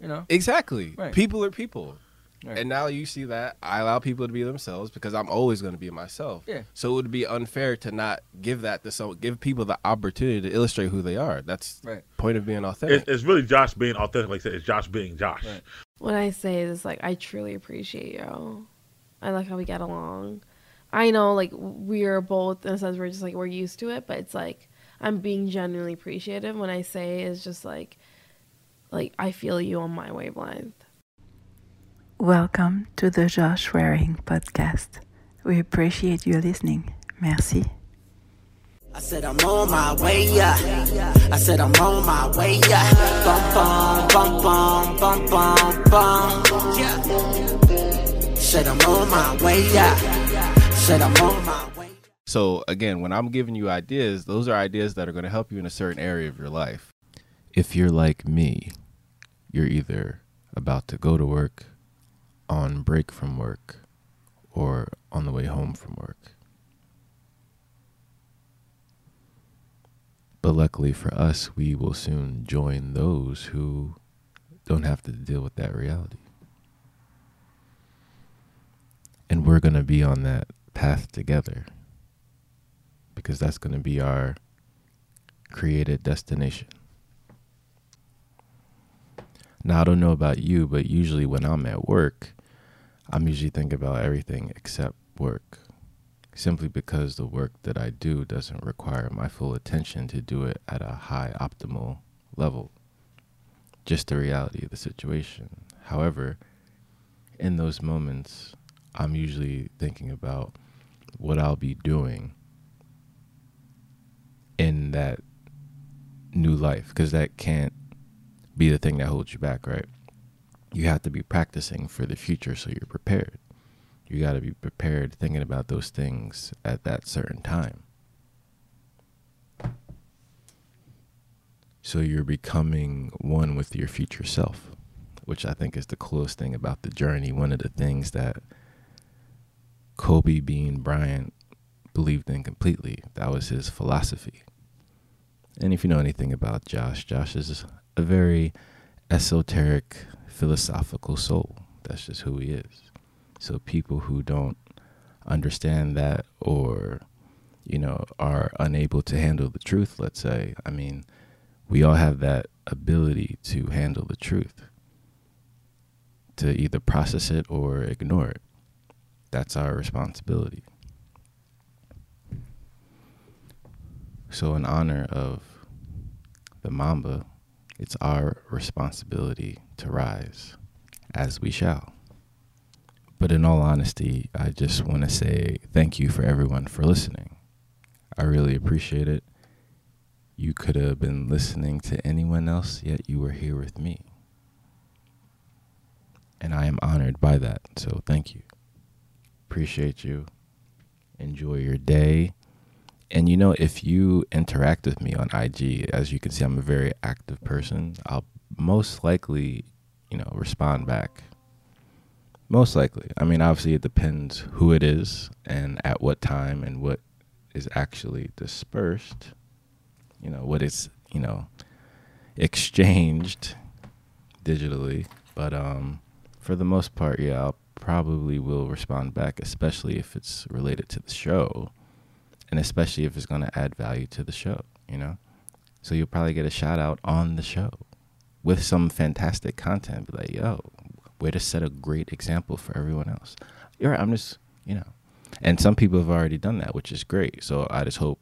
You know. Exactly. Right. People are people. Right. And now you see that I allow people to be themselves because I'm always going to be myself. Yeah. So it would be unfair to not give that to some give people the opportunity to illustrate who they are. That's Right. point of being authentic. It's, it's really Josh being authentic. Like I said, it's Josh being Josh. Right. What I say is like I truly appreciate you. I like how we get along. I know like we're both in a sense we're just like we're used to it, but it's like I'm being genuinely appreciative when I say is just like like I feel you on my wavelength. Welcome to the Josh Waring podcast. We appreciate you listening. Merci. I said I'm on my way, yeah. I said I'm on my way, yeah. Bum bum bum bum bum bum bum. Yeah. Said I'm on my way, yeah. Said I'm on my way. So again, when I'm giving you ideas, those are ideas that are going to help you in a certain area of your life. If you're like me, you're either about to go to work, on break from work, or on the way home from work. But luckily for us, we will soon join those who don't have to deal with that reality. And we're going to be on that path together because that's going to be our created destination. Now, I don't know about you, but usually when I'm at work, I'm usually thinking about everything except work. Simply because the work that I do doesn't require my full attention to do it at a high optimal level. Just the reality of the situation. However, in those moments, I'm usually thinking about what I'll be doing in that new life because that can't be the thing that holds you back, right? You have to be practicing for the future so you're prepared. You got to be prepared thinking about those things at that certain time. So you're becoming one with your future self, which I think is the coolest thing about the journey. One of the things that Kobe Bean Bryant believed in completely. That was his philosophy. And if you know anything about Josh, Josh is a very esoteric, philosophical soul. That's just who he is. So people who don't understand that or, you know, are unable to handle the truth, let's say, I mean, we all have that ability to handle the truth, to either process it or ignore it. That's our responsibility. So, in honor of the Mamba, it's our responsibility to rise, as we shall. But in all honesty, I just want to say thank you for everyone for listening. I really appreciate it. You could have been listening to anyone else, yet you were here with me. And I am honored by that, so thank you. Appreciate you. Enjoy your day. And you know, if you interact with me on IG, as you can see, I'm a very active person. I'll most likely, you know, respond back. Most likely. I mean, obviously, it depends who it is and at what time and what is actually dispersed. You know, what is, you know, exchanged digitally. But um, for the most part, yeah, I'll probably will respond back, especially if it's related to the show and especially if it's going to add value to the show, you know? So you'll probably get a shout out on the show with some fantastic content. Be like, yo, way to set a great example for everyone else. You're right, I'm just, you know. And some people have already done that, which is great. So I just hope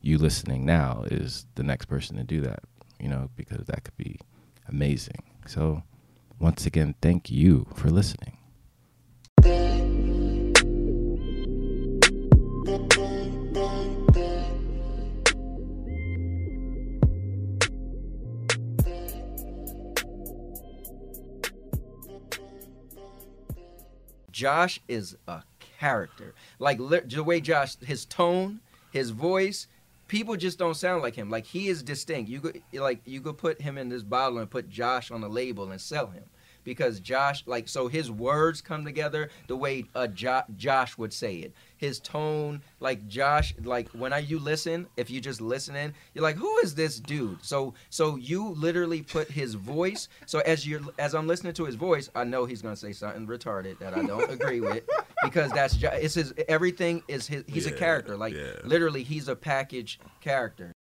you listening now is the next person to do that, you know, because that could be amazing. So once again, thank you for listening. Josh is a character. Like the way Josh, his tone, his voice, people just don't sound like him. Like he is distinct. You could like you could put him in this bottle and put Josh on a label and sell him because Josh, like, so his words come together the way uh, jo- Josh would say it. His tone, like Josh, like when I you listen, if you just listening, you're like, who is this dude? So, so you literally put his voice. So as you're as I'm listening to his voice, I know he's gonna say something retarded that I don't agree with because that's it's his everything is his. He's a character. Like yeah. literally, he's a package character.